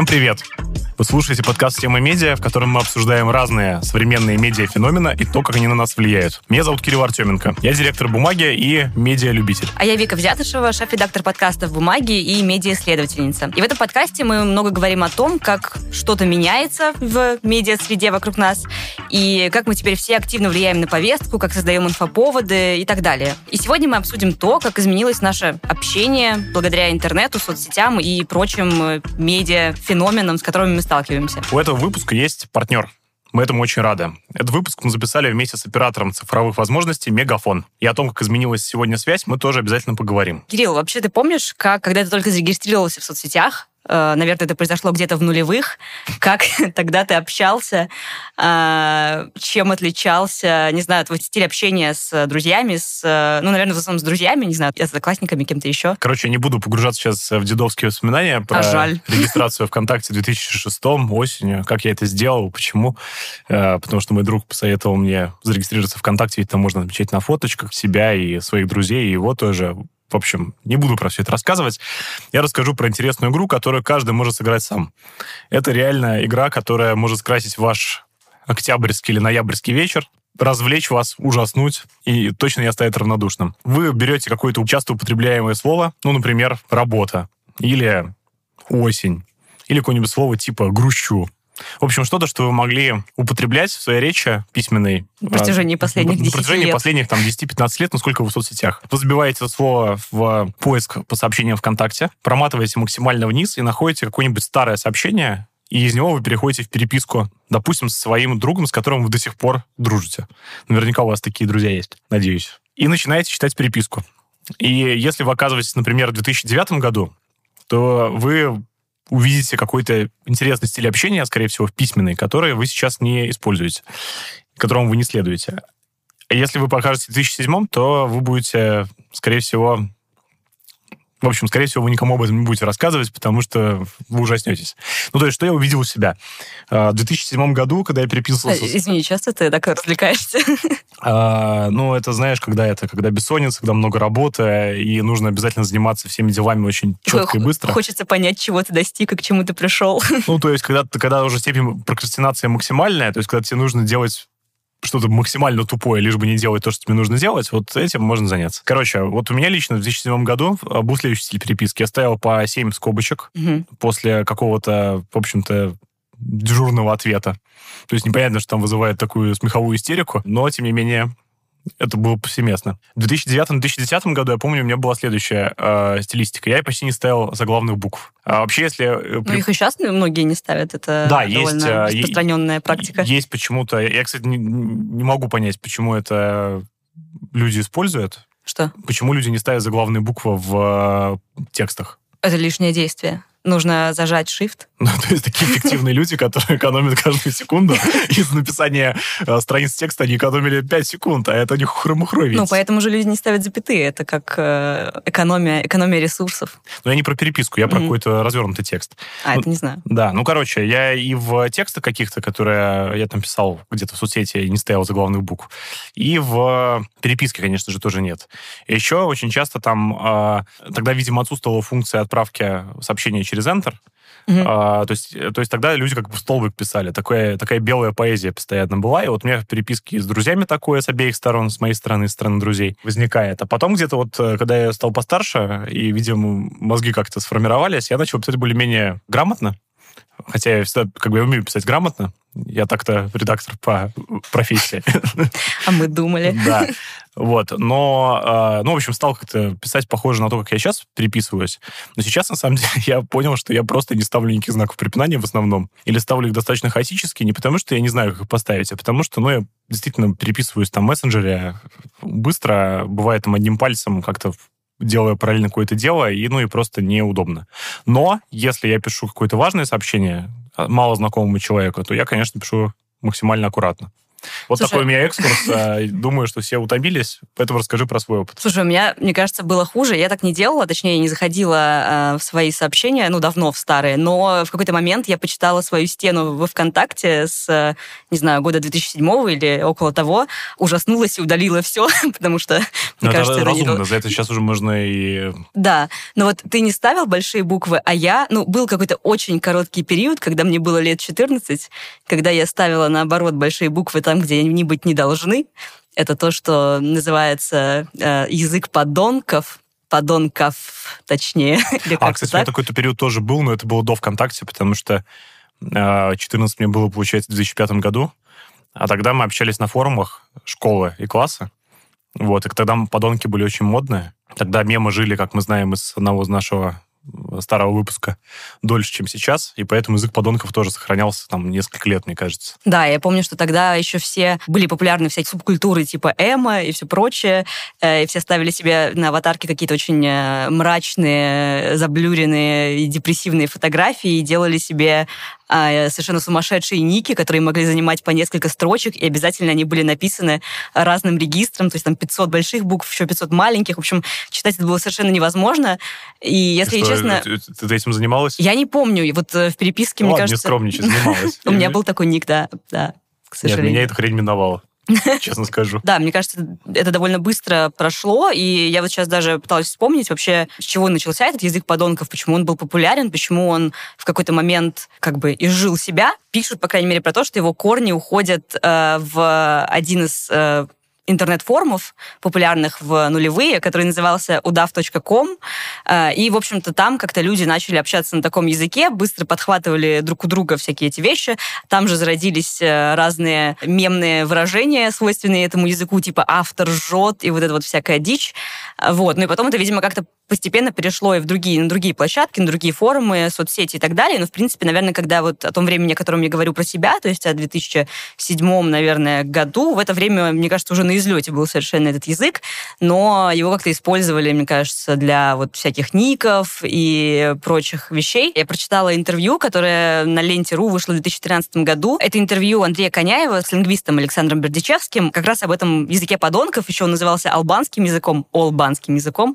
Всем привет! Вы слушаете подкаст «Темы медиа», в котором мы обсуждаем разные современные медиа-феномена и то, как они на нас влияют. Меня зовут Кирилл Артеменко. Я директор «Бумаги» и медиа-любитель. А я Вика Взятышева, шеф-редактор подкастов «Бумаги» и медиа-исследовательница. И в этом подкасте мы много говорим о том, как что-то меняется в медиа-среде вокруг нас, и как мы теперь все активно влияем на повестку, как создаем инфоповоды и так далее. И сегодня мы обсудим то, как изменилось наше общение благодаря интернету, соцсетям и прочим медиа-феноменам, с которыми мы сталкиваемся. У этого выпуска есть партнер. Мы этому очень рады. Этот выпуск мы записали вместе с оператором цифровых возможностей Мегафон. И о том, как изменилась сегодня связь, мы тоже обязательно поговорим. Кирилл, вообще ты помнишь, как, когда ты только зарегистрировался в соцсетях, наверное, это произошло где-то в нулевых. Как тогда ты общался? Э, чем отличался, не знаю, твой стиль общения с друзьями, с, э, ну, наверное, в основном с друзьями, не знаю, с одноклассниками, кем-то еще? Короче, я не буду погружаться сейчас в дедовские воспоминания про а жаль. регистрацию ВКонтакте в 2006 осенью, как я это сделал, почему. Потому что мой друг посоветовал мне зарегистрироваться ВКонтакте, ведь там можно отмечать на фоточках себя и своих друзей, и его тоже в общем, не буду про все это рассказывать. Я расскажу про интересную игру, которую каждый может сыграть сам. Это реальная игра, которая может скрасить ваш октябрьский или ноябрьский вечер, развлечь вас, ужаснуть и точно не оставить равнодушным. Вы берете какое-то часто употребляемое слово, ну, например, «работа» или «осень», или какое-нибудь слово типа «грущу», в общем, что-то, что вы могли употреблять в своей речи письменной. На протяжении последних 10 На протяжении лет. последних там, 10-15 лет, насколько вы в соцсетях. Вы забиваете это слово в поиск по сообщениям ВКонтакте, проматываете максимально вниз и находите какое-нибудь старое сообщение, и из него вы переходите в переписку, допустим, с своим другом, с которым вы до сих пор дружите. Наверняка у вас такие друзья есть, надеюсь. И начинаете читать переписку. И если вы оказываетесь, например, в 2009 году, то вы увидите какой-то интересный стиль общения, скорее всего, в письменный, который вы сейчас не используете, которому вы не следуете. Если вы покажете в 2007, то вы будете, скорее всего, в общем, скорее всего, вы никому об этом не будете рассказывать, потому что вы ужаснетесь. Ну, то есть, что я увидел у себя? А, в 2007 году, когда я переписывался... А, извини, часто ты так развлекаешься? А, ну, это, знаешь, когда это, когда бессонница, когда много работы, и нужно обязательно заниматься всеми делами очень четко и быстро. Хочется понять, чего ты достиг и к чему ты пришел. Ну, то есть, когда, когда уже степень прокрастинации максимальная, то есть, когда тебе нужно делать что-то максимально тупое, лишь бы не делать то, что тебе нужно делать, вот этим можно заняться. Короче, вот у меня лично в 2007 году был следующий стиль переписки. Я ставил по 7 скобочек угу. после какого-то, в общем-то, дежурного ответа. То есть непонятно, что там вызывает такую смеховую истерику, но, тем не менее, это было повсеместно. В 2009-2010 году, я помню, у меня была следующая э, стилистика. Я почти не ставил заглавных букв. А вообще, если... Э, ну, их и сейчас многие не ставят. Это да, есть, э, распространенная практика. Есть почему-то... Я, кстати, не, не могу понять, почему это люди используют. Что? Почему люди не ставят заглавные буквы в э, текстах? Это лишнее действие нужно зажать shift. Ну, то есть такие эффективные люди, которые экономят каждую секунду. Из написания э, страниц текста они экономили 5 секунд, а это у них хромухровить. Ну, поэтому же люди не ставят запятые. Это как э, экономия, экономия ресурсов. Ну, я не про переписку, я про какой-то развернутый текст. А, ну, это не знаю. Да, ну, короче, я и в текстах каких-то, которые я там писал где-то в соцсети, не стоял за главных букв, и в переписке, конечно же, тоже нет. Еще очень часто там, э, тогда, видимо, отсутствовала функция отправки сообщения через Enter. Mm-hmm. А, то, есть, то есть тогда люди как бы в столбик писали. Такая, такая белая поэзия постоянно была. И вот у меня в переписке с друзьями такое с обеих сторон, с моей стороны и с стороны друзей, возникает. А потом где-то вот, э, когда я стал постарше, и, видимо, мозги как-то сформировались, я начал писать более-менее грамотно. Хотя я всегда как бы умею писать грамотно. Я так-то редактор по профессии. А мы думали. Да. Вот. Но, а, ну, в общем, стал как-то писать похоже на то, как я сейчас переписываюсь. Но сейчас, на самом деле, я понял, что я просто не ставлю никаких знаков препинания в основном. Или ставлю их достаточно хаотически, не потому что я не знаю, как их поставить, а потому что, ну, я действительно переписываюсь там в мессенджере быстро, бывает там одним пальцем как-то делаю параллельно какое-то дело, и, ну, и просто неудобно. Но если я пишу какое-то важное сообщение мало знакомому человеку, то я, конечно, пишу максимально аккуратно. Вот Слушай, такой у меня экскурс. А, думаю, что все утомились, поэтому расскажи про свой опыт. Слушай, у меня, мне кажется, было хуже. Я так не делала, точнее, не заходила в свои сообщения, ну, давно в старые, но в какой-то момент я почитала свою стену во ВКонтакте с, не знаю, года 2007 или около того, ужаснулась и удалила все, потому что, мне но кажется... Это разумно, это за это сейчас уже можно и... Да, но вот ты не ставил большие буквы, а я, ну, был какой-то очень короткий период, когда мне было лет 14, когда я ставила, наоборот, большие буквы там, где они быть не должны. Это то, что называется э, язык подонков, подонков, точнее. а, кстати, так? у меня такой-то период тоже был, но это было до ВКонтакте, потому что э, 14 мне было, получается, в 2005 году, а тогда мы общались на форумах школы и класса, вот, и тогда подонки были очень модные. Тогда мемы жили, как мы знаем, из одного из нашего старого выпуска дольше, чем сейчас, и поэтому язык подонков тоже сохранялся там несколько лет, мне кажется. Да, я помню, что тогда еще все были популярны всякие субкультуры типа эмо и все прочее, э, и все ставили себе на аватарке какие-то очень э, мрачные, заблюренные и депрессивные фотографии и делали себе совершенно сумасшедшие ники, которые могли занимать по несколько строчек, и обязательно они были написаны разным регистром, то есть там 500 больших букв, еще 500 маленьких. В общем, читать это было совершенно невозможно. И если и что, честно... Ты, ты этим занималась? Я не помню. Вот э, в переписке, ну, мне ладно, кажется... не скромничай, занималась. У меня был такой ник, да, да, к сожалению. Нет, меня эта хрень миновала. честно скажу. Да, мне кажется, это довольно быстро прошло, и я вот сейчас даже пыталась вспомнить вообще, с чего начался этот язык подонков, почему он был популярен, почему он в какой-то момент как бы изжил себя. Пишут, по крайней мере, про то, что его корни уходят э, в один из э, интернет-форумов, популярных в нулевые, который назывался удав.ком. Э, и, в общем-то, там как-то люди начали общаться на таком языке, быстро подхватывали друг у друга всякие эти вещи. Там же зародились э, разные мемные выражения, свойственные этому языку, типа «автор жжет» и вот эта вот всякая дичь. Вот. Ну и потом это, видимо, как-то постепенно перешло и в другие, на другие площадки, на другие форумы, соцсети и так далее. Но, в принципе, наверное, когда вот о том времени, о котором я говорю про себя, то есть о 2007, наверное, году, в это время, мне кажется, уже на излете был совершенно этот язык, но его как-то использовали, мне кажется, для вот всяких ников и прочих вещей. Я прочитала интервью, которое на ленте.ру вышло в 2013 году. Это интервью Андрея Коняева с лингвистом Александром Бердичевским, как раз об этом языке подонков, еще он назывался албанским языком, олбанским языком,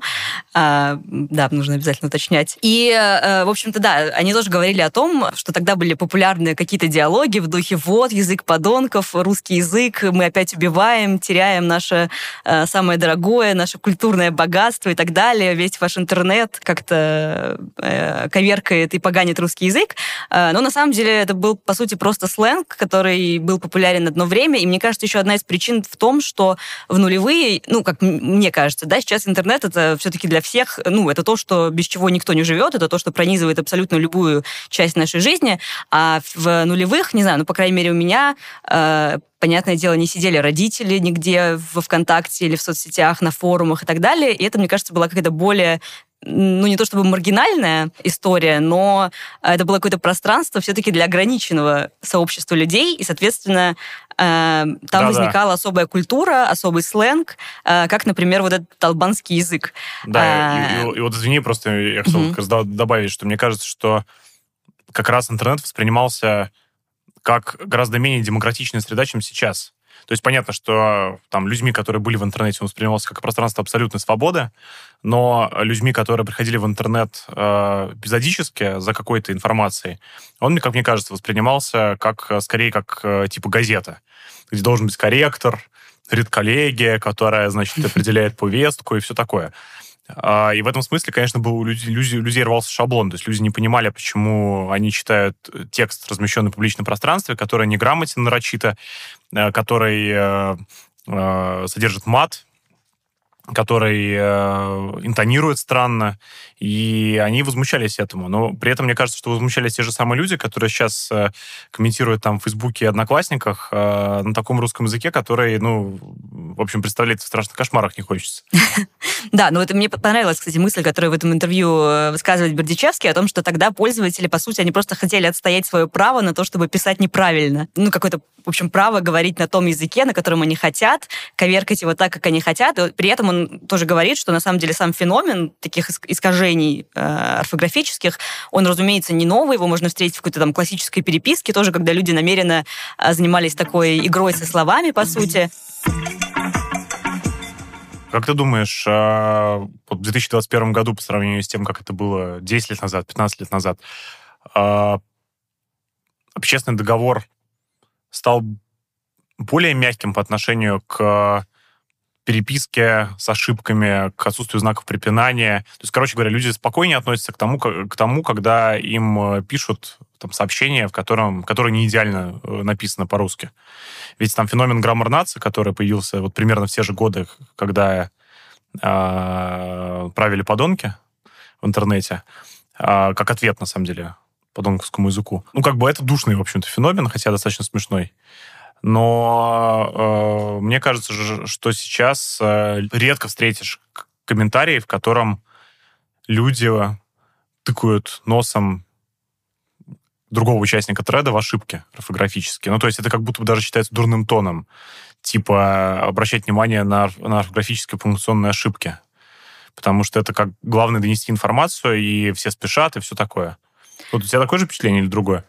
а, да, нужно обязательно уточнять. И, э, в общем-то, да, они тоже говорили о том, что тогда были популярны какие-то диалоги в духе «вот, язык подонков, русский язык, мы опять убиваем, теряем наше э, самое дорогое, наше культурное богатство и так далее, весь ваш интернет как-то э, коверкает и поганит русский язык». Но на самом деле это был, по сути, просто сленг, который был популярен одно время, и мне кажется, еще одна из причин в том, что в нулевые, ну, как мне кажется, да, сейчас интернет это все-таки для всех ну, это то, что без чего никто не живет, это то, что пронизывает абсолютно любую часть нашей жизни. А в нулевых, не знаю, ну, по крайней мере, у меня э, понятное дело, не сидели родители нигде во ВКонтакте или в соцсетях, на форумах и так далее. И это, мне кажется, была какая-то более ну, не то чтобы маргинальная история, но это было какое-то пространство все-таки для ограниченного сообщества людей, и, соответственно, э, там да, возникала особая культура, особый сленг, э, как, например, вот этот албанский язык. Да, а... и, и, и вот извини, просто я хотел угу. добавить, что мне кажется, что как раз интернет воспринимался как гораздо менее демократичная среда, чем сейчас. То есть понятно, что там людьми, которые были в интернете, он воспринимался как пространство абсолютной свободы, но людьми, которые приходили в интернет э, эпизодически за какой-то информацией, он, как мне кажется, воспринимался как скорее как э, типа газета, где должен быть корректор, редколлегия, которая, значит, определяет повестку и все такое. А, и в этом смысле, конечно, был у людей, людей, рвался шаблон. То есть люди не понимали, почему они читают текст, размещенный в публичном пространстве, который неграмотен нарочито, э, который э, э, содержит мат, который э, интонирует странно, и они возмущались этому. Но при этом мне кажется, что возмущались те же самые люди, которые сейчас э, комментируют там в Фейсбуке и Одноклассниках э, на таком русском языке, который, ну, в общем, представлять в страшных кошмарах не хочется. Да, но это мне понравилась, кстати, мысль, которую в этом интервью э, высказывает Бердичевский, о том, что тогда пользователи, по сути, они просто хотели отстоять свое право на то, чтобы писать неправильно. Ну, какое-то, в общем, право говорить на том языке, на котором они хотят, коверкать его так, как они хотят. При этом он тоже говорит, что на самом деле сам феномен таких искажений э, орфографических, он, разумеется, не новый, его можно встретить в какой-то там классической переписке, тоже когда люди намеренно э, занимались такой игрой со словами, по сути. Как ты думаешь, а, в 2021 году по сравнению с тем, как это было 10 лет назад, 15 лет назад, а, общественный договор стал более мягким по отношению к переписке с ошибками, к отсутствию знаков препинания. То есть, короче говоря, люди спокойнее относятся к тому, к тому когда им э, пишут там, сообщение, в котором, которое не идеально э, написано по-русски. Ведь там феномен граммар нации, который появился вот примерно в те же годы, когда э, правили подонки в интернете, э, как ответ, на самом деле, подонковскому языку. Ну, как бы это душный, в общем-то, феномен, хотя достаточно смешной. Но э, мне кажется, что сейчас э, редко встретишь комментарии, в котором люди тыкают носом другого участника треда в ошибке орфографические. Ну, то есть это как будто бы даже считается дурным тоном. Типа обращать внимание на, на орфографические функционные ошибки. Потому что это как главное донести информацию, и все спешат, и все такое. Вот у тебя такое же впечатление или другое?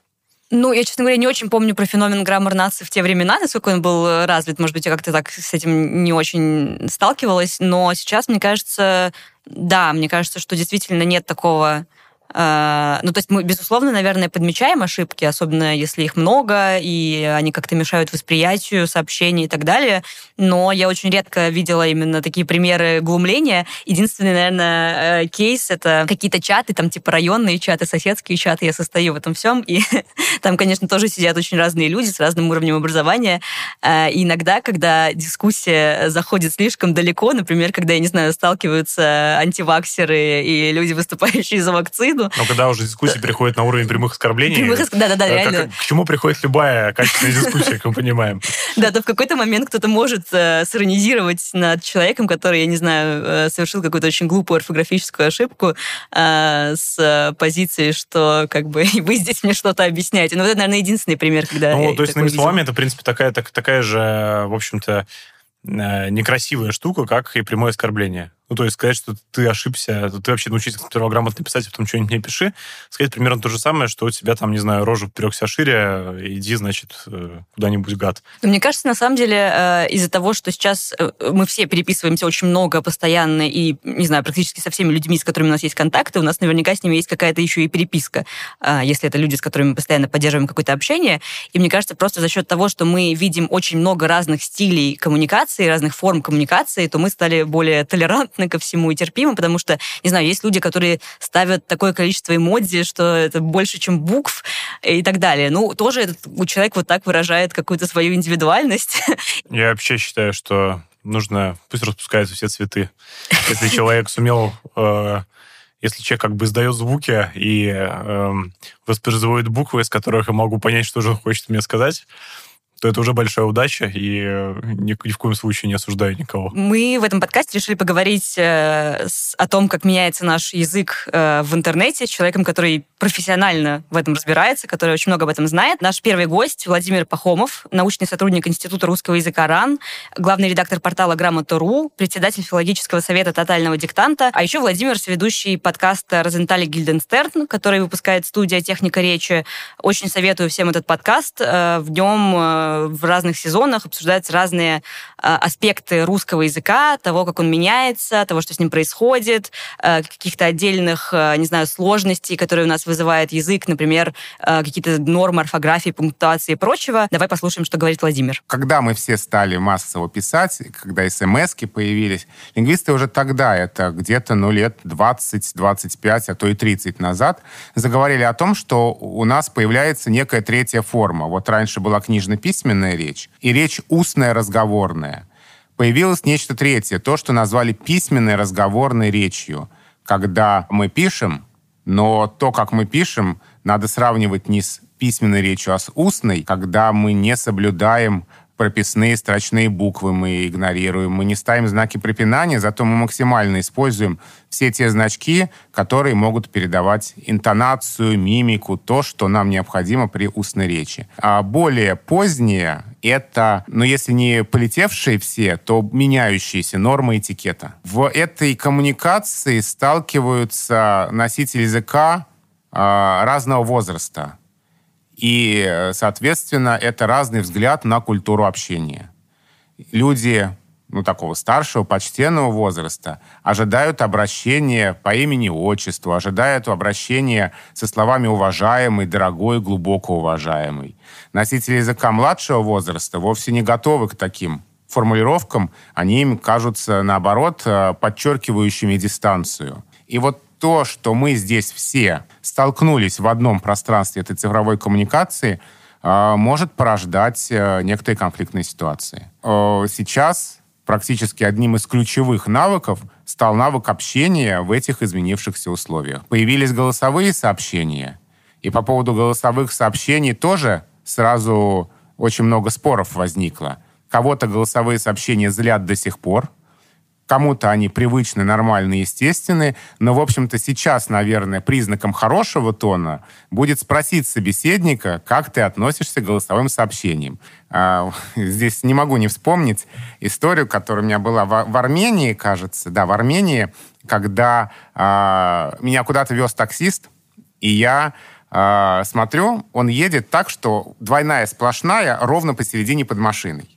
Ну, я, честно говоря, не очень помню про феномен граммар нации в те времена, насколько он был развит. Может быть, я как-то так с этим не очень сталкивалась. Но сейчас, мне кажется, да, мне кажется, что действительно нет такого ну, то есть мы, безусловно, наверное, подмечаем ошибки, особенно если их много, и они как-то мешают восприятию сообщений и так далее. Но я очень редко видела именно такие примеры глумления. Единственный, наверное, э, кейс — это какие-то чаты, там типа районные чаты, соседские чаты. Я состою в этом всем, и там, конечно, тоже сидят очень разные люди с разным уровнем образования. А, и иногда, когда дискуссия заходит слишком далеко, например, когда, я не знаю, сталкиваются антиваксеры и люди, выступающие за вакцину, виду. Но когда уже дискуссия переходит на уровень прямых оскорблений... Прямых, да-да-да, э, реально. К чему приходит любая качественная дискуссия, как мы понимаем. Да, то в какой-то момент кто-то может э, сиронизировать над человеком, который, я не знаю, э, совершил какую-то очень глупую орфографическую ошибку с позиции, что как бы вы здесь мне что-то объясняете. Ну, это, наверное, единственный пример, когда Ну, то есть, иными словами, это, в принципе, такая, так, такая же, в общем-то, некрасивая штука, как и прямое оскорбление. Ну, то есть сказать, что ты ошибся, ты вообще научись сперва грамотно писать, а потом что-нибудь мне пиши. Сказать примерно то же самое, что у тебя там, не знаю, рожа вперекся шире, иди, значит, э, куда-нибудь гад. Мне кажется, на самом деле, э, из-за того, что сейчас э, мы все переписываемся очень много постоянно и, не знаю, практически со всеми людьми, с которыми у нас есть контакты, у нас наверняка с ними есть какая-то еще и переписка, если это люди, с которыми мы постоянно поддерживаем какое-то общение. И мне кажется, просто за счет того, что мы видим очень много разных стилей коммуникации, разных форм коммуникации, то мы стали более толерантны толерантны ко всему и терпимы, потому что, не знаю, есть люди, которые ставят такое количество эмодзи, что это больше, чем букв и так далее. Ну, тоже этот человек вот так выражает какую-то свою индивидуальность. Я вообще считаю, что нужно... Пусть распускаются все цветы. Если человек сумел... Э, если человек как бы издает звуки и э, воспроизводит буквы, из которых я могу понять, что же он хочет мне сказать, то это уже большая удача, и э, ни, ни в коем случае не осуждаю никого. Мы в этом подкасте решили поговорить э, с, о том, как меняется наш язык э, в интернете с человеком, который профессионально в этом разбирается, который очень много об этом знает. Наш первый гость Владимир Пахомов, научный сотрудник Института русского языка РАН, главный редактор портала Грамота.ру, председатель филологического совета «Тотального диктанта», а еще Владимир, сведущий подкаста «Розентали Гильденстерн», который выпускает студия «Техника речи». Очень советую всем этот подкаст. Э, в нем э, в разных сезонах обсуждаются разные а, аспекты русского языка, того, как он меняется, того, что с ним происходит, а, каких-то отдельных, а, не знаю, сложностей, которые у нас вызывает язык, например, какие-то нормы орфографии, пунктуации и прочего. Давай послушаем, что говорит Владимир. Когда мы все стали массово писать, когда смс появились, лингвисты уже тогда, это где-то ну, лет 20-25, а то и 30 назад, заговорили о том, что у нас появляется некая третья форма. Вот раньше была книжно-письменная, письменная речь и речь устная разговорная. Появилось нечто третье, то, что назвали письменной разговорной речью, когда мы пишем, но то, как мы пишем, надо сравнивать не с письменной речью, а с устной, когда мы не соблюдаем прописные строчные буквы мы игнорируем, мы не ставим знаки препинания, зато мы максимально используем все те значки, которые могут передавать интонацию, мимику, то, что нам необходимо при устной речи. А более поздние — это, ну, если не полетевшие все, то меняющиеся нормы этикета. В этой коммуникации сталкиваются носители языка э, разного возраста. И, соответственно, это разный взгляд на культуру общения. Люди ну, такого старшего, почтенного возраста, ожидают обращения по имени-отчеству, ожидают обращения со словами «уважаемый», «дорогой», «глубоко уважаемый». Носители языка младшего возраста вовсе не готовы к таким формулировкам, они им кажутся, наоборот, э, подчеркивающими дистанцию. И вот то, что мы здесь все столкнулись в одном пространстве этой цифровой коммуникации, э, может порождать э, некоторые конфликтные ситуации. Сейчас практически одним из ключевых навыков стал навык общения в этих изменившихся условиях. Появились голосовые сообщения, и по поводу голосовых сообщений тоже сразу очень много споров возникло. Кого-то голосовые сообщения злят до сих пор, Кому-то они привычны, нормальны, естественны, но, в общем-то, сейчас, наверное, признаком хорошего тона будет спросить собеседника, как ты относишься к голосовым сообщениям. А, здесь не могу не вспомнить историю, которая у меня была в, в Армении, кажется, да, в Армении, когда а, меня куда-то вез таксист, и я а, смотрю, он едет так, что двойная сплошная ровно посередине под машиной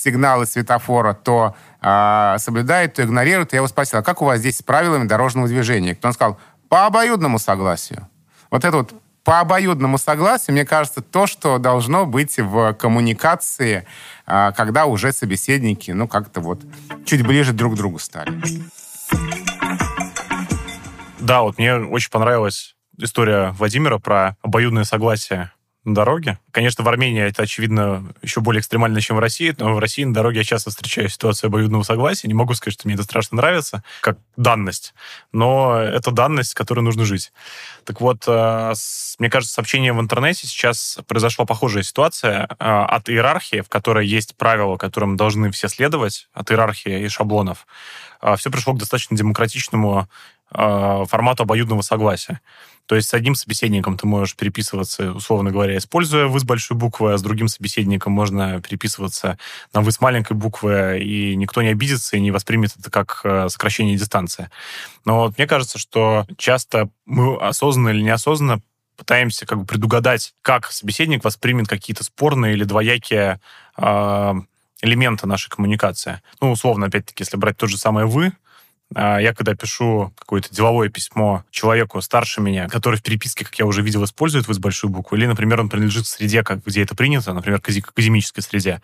сигналы светофора то э, соблюдает, то игнорирует. Я его спросил, а как у вас здесь с правилами дорожного движения? Кто он сказал, по обоюдному согласию. Вот это вот по обоюдному согласию, мне кажется, то, что должно быть в коммуникации, э, когда уже собеседники, ну, как-то вот чуть ближе друг к другу стали. Да, вот мне очень понравилась история Владимира про обоюдное согласие дороге. Конечно, в Армении это, очевидно, еще более экстремально, чем в России, но в России на дороге я часто встречаю ситуацию обоюдного согласия. Не могу сказать, что мне это страшно нравится, как данность, но это данность, с которой нужно жить. Так вот, э, мне кажется, с общением в интернете сейчас произошла похожая ситуация э, от иерархии, в которой есть правила, которым должны все следовать, от иерархии и шаблонов. Э, все пришло к достаточно демократичному формату обоюдного согласия. То есть с одним собеседником ты можешь переписываться, условно говоря, используя «вы» с большой буквы, а с другим собеседником можно переписываться на «вы» с маленькой буквы, и никто не обидится и не воспримет это как э, сокращение дистанции. Но вот мне кажется, что часто мы осознанно или неосознанно пытаемся как бы предугадать, как собеседник воспримет какие-то спорные или двоякие э, элементы нашей коммуникации. Ну, условно, опять-таки, если брать то же самое «вы», а, я когда пишу какое-то деловое письмо человеку старше меня, который в переписке, как я уже видел, использует вы с большой буквы, или, например, он принадлежит к среде, как, где это принято, например, к академической среде,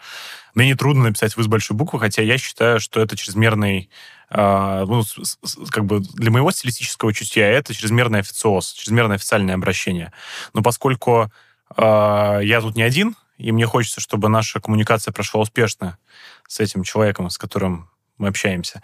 мне нетрудно написать вы с большой буквы, хотя я считаю, что это чрезмерный Uh, ну, как бы для моего стилистического чутья это чрезмерный официоз, чрезмерное официальное обращение. Но поскольку uh, я тут не один, и мне хочется, чтобы наша коммуникация прошла успешно с этим человеком, с которым мы общаемся,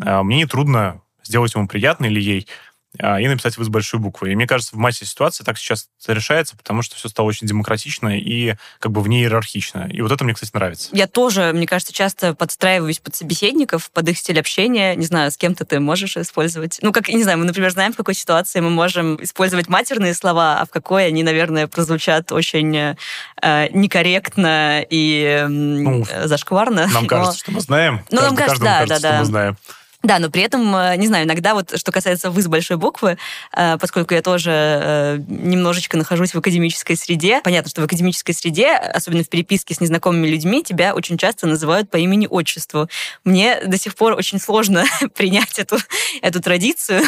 а, мне нетрудно сделать ему приятно или ей и написать вы с большой буквы. И мне кажется, в массе ситуаций так сейчас решается, потому что все стало очень демократично и как бы вне иерархично. И вот это мне, кстати, нравится. Я тоже, мне кажется, часто подстраиваюсь под собеседников, под их стиль общения. Не знаю, с кем-то ты можешь использовать. Ну, как, не знаю, мы, например, знаем, в какой ситуации мы можем использовать матерные слова, а в какой они, наверное, прозвучат очень э, некорректно и ну, зашкварно. Нам кажется, Но... что мы знаем. Ну, нам кажется, да, кажется, да, да. мы знаем. Да, но при этом, э, не знаю, иногда вот, что касается «вы» с большой буквы, э, поскольку я тоже э, немножечко нахожусь в академической среде, понятно, что в академической среде, особенно в переписке с незнакомыми людьми, тебя очень часто называют по имени-отчеству. Мне до сих пор очень сложно принять эту, эту традицию,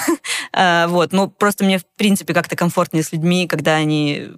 вот, но просто мне, в принципе, как-то комфортнее с людьми, когда они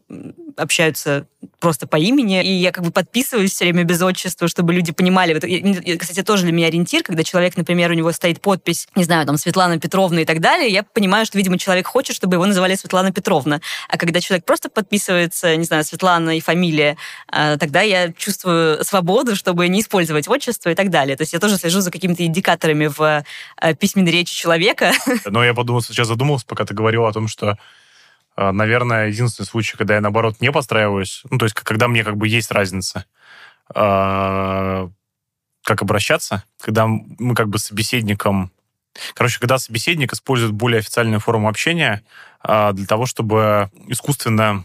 общаются просто по имени, и я как бы подписываюсь все время без отчества, чтобы люди понимали. Это, кстати, тоже для меня ориентир, когда человек, например, у него стоит подпись, не знаю, там, Светлана Петровна и так далее, я понимаю, что, видимо, человек хочет, чтобы его называли Светлана Петровна. А когда человек просто подписывается, не знаю, Светлана и фамилия, а, тогда я чувствую свободу, чтобы не использовать отчество и так далее. То есть я тоже слежу за какими-то индикаторами в а, письменной речи человека. Но я подумал, сейчас задумался, пока ты говорил о том, что наверное, единственный случай, когда я, наоборот, не подстраиваюсь, ну, то есть, когда мне как бы есть разница э, как обращаться, когда мы как бы собеседником... Короче, когда собеседник использует более официальную форму общения э, для того, чтобы искусственно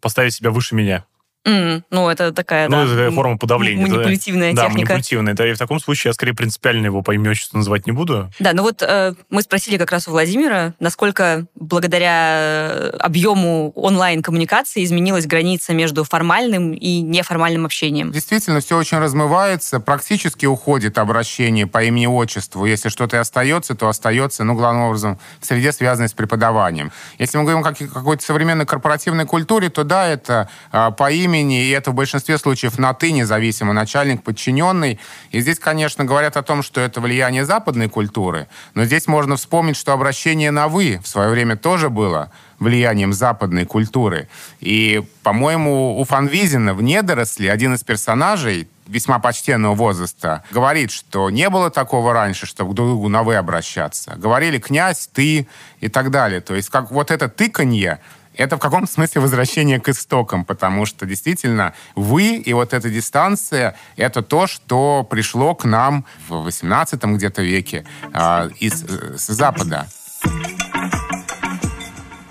поставить себя выше меня. Mm, ну, это такая, ну, да, это форма подавления. Манипулятивная да, техника. Да, манипулятивная. Да, и в таком случае я скорее принципиально его по имени отчеству называть не буду. Да, ну вот э, мы спросили как раз у Владимира, насколько благодаря э, объему онлайн-коммуникации изменилась граница между формальным и неформальным общением. Действительно, все очень размывается, практически уходит обращение по имени-отчеству. Если что-то и остается, то остается, ну, главным образом, в среде, связанной с преподаванием. Если мы говорим о какой-то современной корпоративной культуре, то да, это э, по имени имени, и это в большинстве случаев на «ты» независимо, начальник, подчиненный. И здесь, конечно, говорят о том, что это влияние западной культуры, но здесь можно вспомнить, что обращение на «вы» в свое время тоже было влиянием западной культуры. И, по-моему, у Фанвизина в «Недоросли» один из персонажей, весьма почтенного возраста, говорит, что не было такого раньше, чтобы друг другу на «вы» обращаться. Говорили «князь», «ты» и так далее. То есть как вот это тыканье, это в каком-то смысле возвращение к истокам, потому что действительно вы и вот эта дистанция — это то, что пришло к нам в 18 где-то веке э, из, с Запада.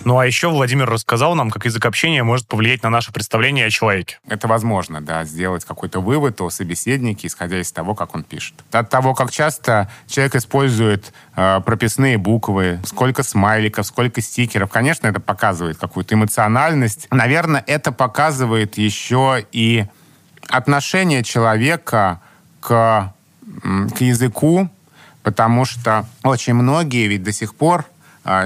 Ну а еще Владимир рассказал нам, как язык общения может повлиять на наше представление о человеке. Это возможно, да, сделать какой-то вывод о собеседнике, исходя из того, как он пишет. От того, как часто человек использует э, прописные буквы, сколько смайликов, сколько стикеров, конечно, это показывает какую-то эмоциональность. Наверное, это показывает еще и отношение человека к, к языку, потому что очень многие ведь до сих пор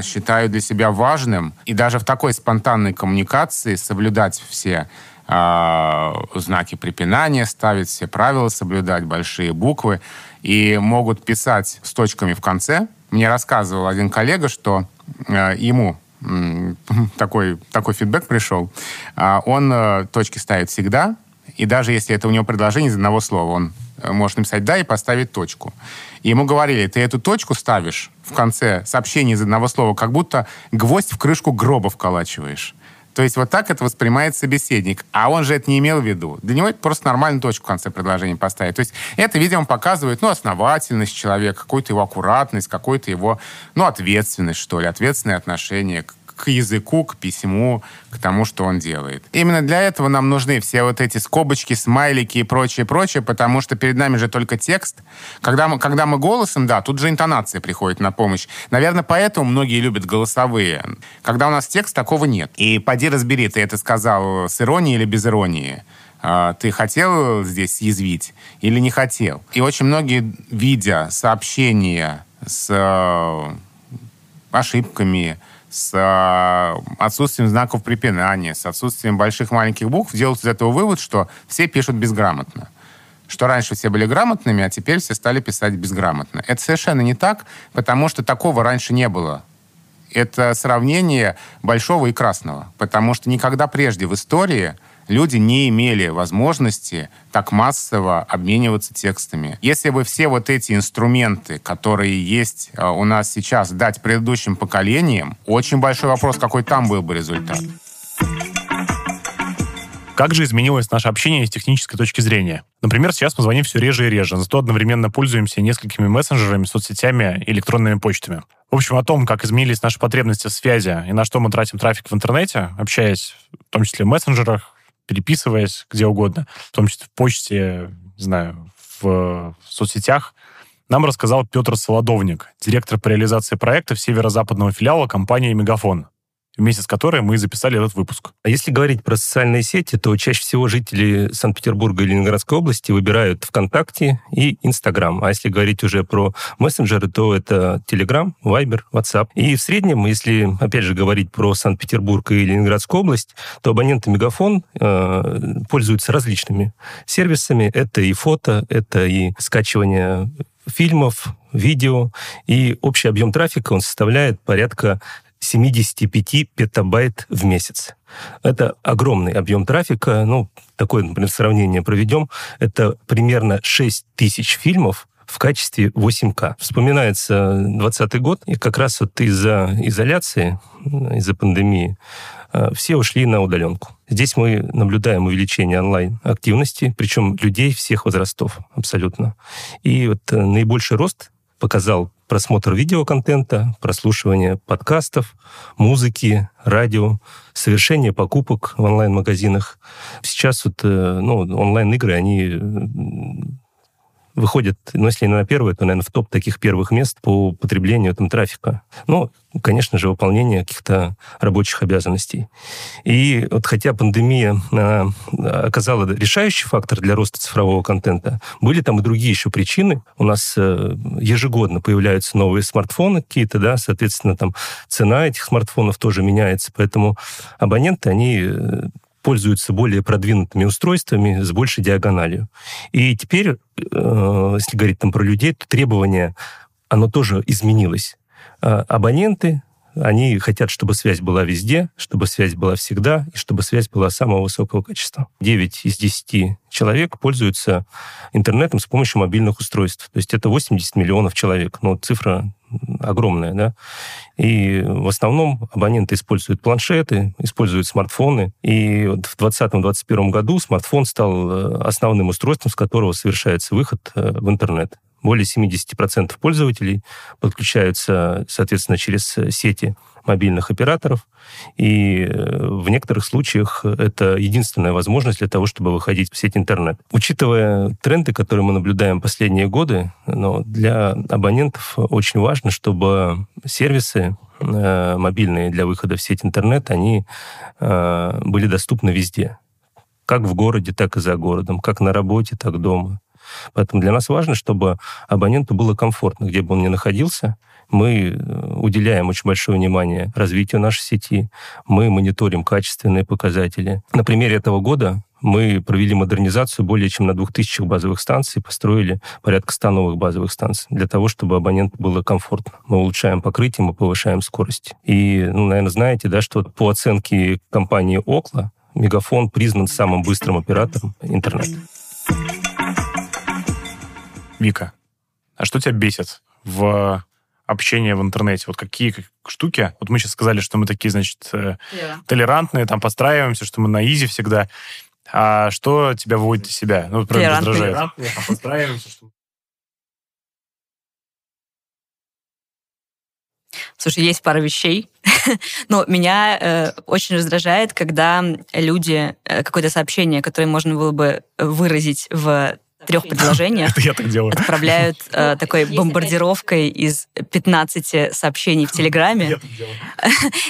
считаю для себя важным и даже в такой спонтанной коммуникации соблюдать все э, знаки препинания, ставить все правила, соблюдать большие буквы и могут писать с точками в конце. Мне рассказывал один коллега, что э, ему такой, такой фидбэк пришел. Он э, точки ставит всегда, и даже если это у него предложение из одного слова, он э, может написать «да» и поставить точку. Ему говорили, ты эту точку ставишь в конце сообщения из одного слова, как будто гвоздь в крышку гроба вколачиваешь. То есть вот так это воспринимает собеседник. А он же это не имел в виду. Для него это просто нормальную точку в конце предложения поставить. То есть это, видимо, показывает ну, основательность человека, какую-то его аккуратность, какую-то его ну, ответственность, что ли, ответственное отношение к к языку, к письму, к тому, что он делает. Именно для этого нам нужны все вот эти скобочки, смайлики и прочее, прочее, потому что перед нами же только текст. Когда мы, когда мы голосом, да, тут же интонация приходит на помощь. Наверное, поэтому многие любят голосовые. Когда у нас текст, такого нет. И поди разбери, ты это сказал с иронией или без иронии а, ты хотел здесь съязвить или не хотел. И очень многие, видя сообщения с э, ошибками, с а, отсутствием знаков препинания, с отсутствием больших маленьких букв, делают из этого вывод, что все пишут безграмотно. Что раньше все были грамотными, а теперь все стали писать безграмотно. Это совершенно не так, потому что такого раньше не было. Это сравнение большого и красного. Потому что никогда прежде в истории люди не имели возможности так массово обмениваться текстами. Если бы все вот эти инструменты, которые есть а, у нас сейчас, дать предыдущим поколениям, очень большой вопрос, какой там был бы результат. Как же изменилось наше общение с технической точки зрения? Например, сейчас мы звоним все реже и реже, зато одновременно пользуемся несколькими мессенджерами, соцсетями электронными почтами. В общем, о том, как изменились наши потребности в связи и на что мы тратим трафик в интернете, общаясь в том числе в мессенджерах, переписываясь где угодно, в том числе в почте, не знаю, в, в соцсетях, нам рассказал Петр Солодовник, директор по реализации проектов северо-западного филиала компании «Мегафон» вместе с которой мы записали этот выпуск. А если говорить про социальные сети, то чаще всего жители Санкт-Петербурга и Ленинградской области выбирают ВКонтакте и Инстаграм. А если говорить уже про мессенджеры, то это Телеграм, Вайбер, WhatsApp. И в среднем, если, опять же, говорить про Санкт-Петербург и Ленинградскую область, то абоненты Мегафон э, пользуются различными сервисами. Это и фото, это и скачивание фильмов, видео, и общий объем трафика он составляет порядка 75 петабайт в месяц. Это огромный объем трафика. Ну, такое, например, сравнение проведем. Это примерно 6 тысяч фильмов в качестве 8К. Вспоминается 2020 год, и как раз вот из-за изоляции, из-за пандемии, э, все ушли на удаленку. Здесь мы наблюдаем увеличение онлайн-активности, причем людей всех возрастов абсолютно. И вот э, наибольший рост показал просмотр видеоконтента, прослушивание подкастов, музыки, радио, совершение покупок в онлайн-магазинах. Сейчас вот, э, ну, онлайн-игры, они выходят, ну, если не на первое, то, наверное, в топ таких первых мест по потреблению там трафика. Ну, конечно же, выполнение каких-то рабочих обязанностей. И вот хотя пандемия а, оказала решающий фактор для роста цифрового контента, были там и другие еще причины. У нас а, ежегодно появляются новые смартфоны какие-то, да, соответственно, там цена этих смартфонов тоже меняется, поэтому абоненты, они э, пользуются более продвинутыми устройствами с большей диагональю. И теперь, э, если говорить там про людей, то требование, оно тоже изменилось. А абоненты, они хотят, чтобы связь была везде, чтобы связь была всегда, и чтобы связь была самого высокого качества. 9 из 10 человек пользуются интернетом с помощью мобильных устройств. То есть это 80 миллионов человек. Ну, цифра огромная, да. И в основном абоненты используют планшеты, используют смартфоны. И вот в 2020-2021 году смартфон стал э, основным устройством, с которого совершается выход э, в интернет. Более 70% пользователей подключаются, соответственно, через сети мобильных операторов. И э, в некоторых случаях это единственная возможность для того, чтобы выходить в сеть интернет. Учитывая тренды, которые мы наблюдаем последние годы, но для абонентов очень важно, чтобы сервисы э, мобильные для выхода в сеть интернет, они э, были доступны везде. Как в городе, так и за городом, как на работе, так дома. Поэтому для нас важно, чтобы абоненту было комфортно, где бы он ни находился. Мы э, уделяем очень большое внимание развитию нашей сети, мы мониторим качественные показатели. На примере этого года мы провели модернизацию более чем на 2000 базовых станций, построили порядка 100 новых базовых станций для того, чтобы абоненту было комфортно. Мы улучшаем покрытие, мы повышаем скорость. И, ну, наверное, знаете, да, что по оценке компании Окла Мегафон признан самым быстрым оператором интернета. Вика, а что тебя бесит в общении в интернете? Вот какие штуки? Вот мы сейчас сказали, что мы такие, значит, yeah. Э, толерантные, там подстраиваемся, что мы на изи всегда. А что тебя выводит из себя? Ну, прям раздражает. Толерантные, там подстраиваемся, что... Слушай, есть пара вещей. Но меня э, очень раздражает, когда люди э, какое-то сообщение, которое можно было бы выразить в трех предложениях Это я так делаю. отправляют э, такой бомбардировкой из 15 сообщений в Телеграме.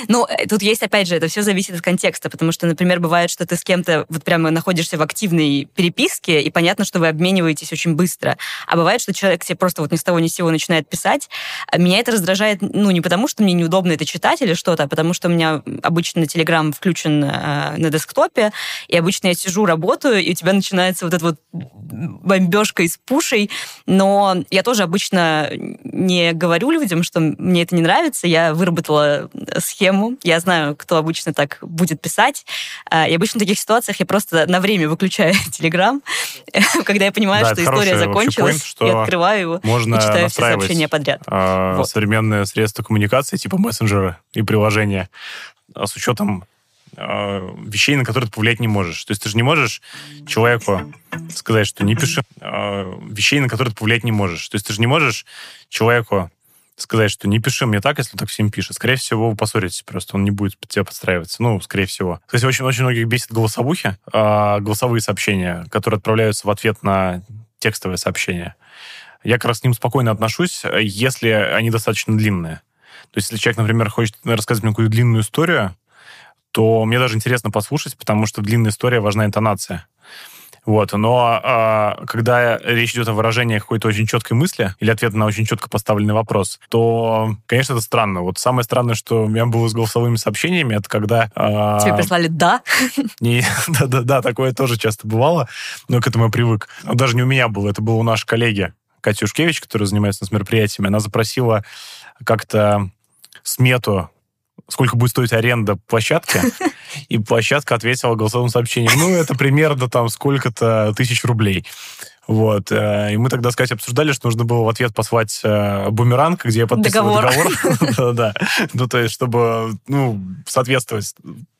Ну, э, тут есть, опять же, это все зависит от контекста, потому что, например, бывает, что ты с кем-то вот прямо находишься в активной переписке, и понятно, что вы обмениваетесь очень быстро. А бывает, что человек тебе просто вот ни с того ни с сего начинает писать. А меня это раздражает, ну, не потому, что мне неудобно это читать или что-то, а потому что у меня обычно Телеграм включен э, на десктопе, и обычно я сижу, работаю, и у тебя начинается вот это вот бомбежкой с пушей, но я тоже обычно не говорю людям, что мне это не нравится. Я выработала схему, я знаю, кто обычно так будет писать. А, и обычно в таких ситуациях я просто на время выключаю Телеграм, когда я понимаю, да, что история закончилась, point, что я открываю его можно и читаю все сообщения подряд. Э, вот. Современные средства коммуникации, типа мессенджеры и приложения, а с учетом вещей, на которые ты повлиять не можешь. То есть ты же не можешь человеку сказать, что не пиши э, вещей, на которые ты повлиять не можешь. То есть ты же не можешь человеку сказать, что не пиши мне так, если так всем пишет. Скорее всего, вы поссоритесь просто, он не будет под тебя подстраиваться. Ну, скорее всего. Кстати, очень-очень многих бесит голосовухи, э, голосовые сообщения, которые отправляются в ответ на текстовые сообщения. Я как раз к ним спокойно отношусь, если они достаточно длинные. То есть, если человек, например, хочет рассказать мне какую-то длинную историю, то мне даже интересно послушать, потому что в длинной истории важна интонация. Вот, но э, когда речь идет о выражении какой-то очень четкой мысли или ответа на очень четко поставленный вопрос, то, конечно, это странно. Вот самое странное, что у меня было с голосовыми сообщениями, это когда... Э, Тебе прислали «да»? Не, да-да-да, такое тоже часто бывало, но к этому я привык. Но даже не у меня было, это было у нашей коллеги Катя Ушкевич, которая занимается с мероприятиями. Она запросила как-то смету сколько будет стоить аренда площадки, и площадка ответила голосовым сообщением, ну, это примерно там сколько-то тысяч рублей. Вот. э, И мы тогда, сказать, обсуждали, что нужно было в ответ послать э, бумеранг, где я подписывал Договор. договор. Да. Ну, то есть, чтобы ну, соответствовать